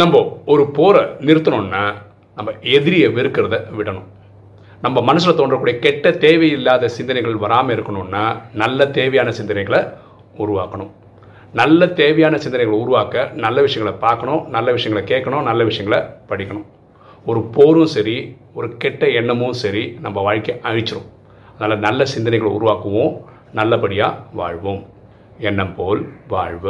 நம்ம ஒரு போரை நிறுத்தணும்னா நம்ம எதிரியை வெறுக்கிறத விடணும். நம்ம மனசில் தோன்றக்கூடிய கெட்ட தேவையில்லாத சிந்தனைகள் வராமல் இருக்கணும்னா நல்ல தேவையான சிந்தனைகளை உருவாக்கணும். நல்ல தேவையான சிந்தனைகளை உருவாக்க நல்ல விஷயங்களை பார்க்கணும் நல்ல விஷயங்களை கேட்கணும் நல்ல விஷயங்களை படிக்கணும். ஒரு போரும் சரி ஒரு கெட்ட எண்ணமும் சரி நம்ம வாழ்க்கையை அழிச்சிரும். அதனால் நல்ல சிந்தனைகளை உருவாக்குவோம் நல்லபடியாக வாழ்வோம். எண்ணம் போல் வாழ்வு.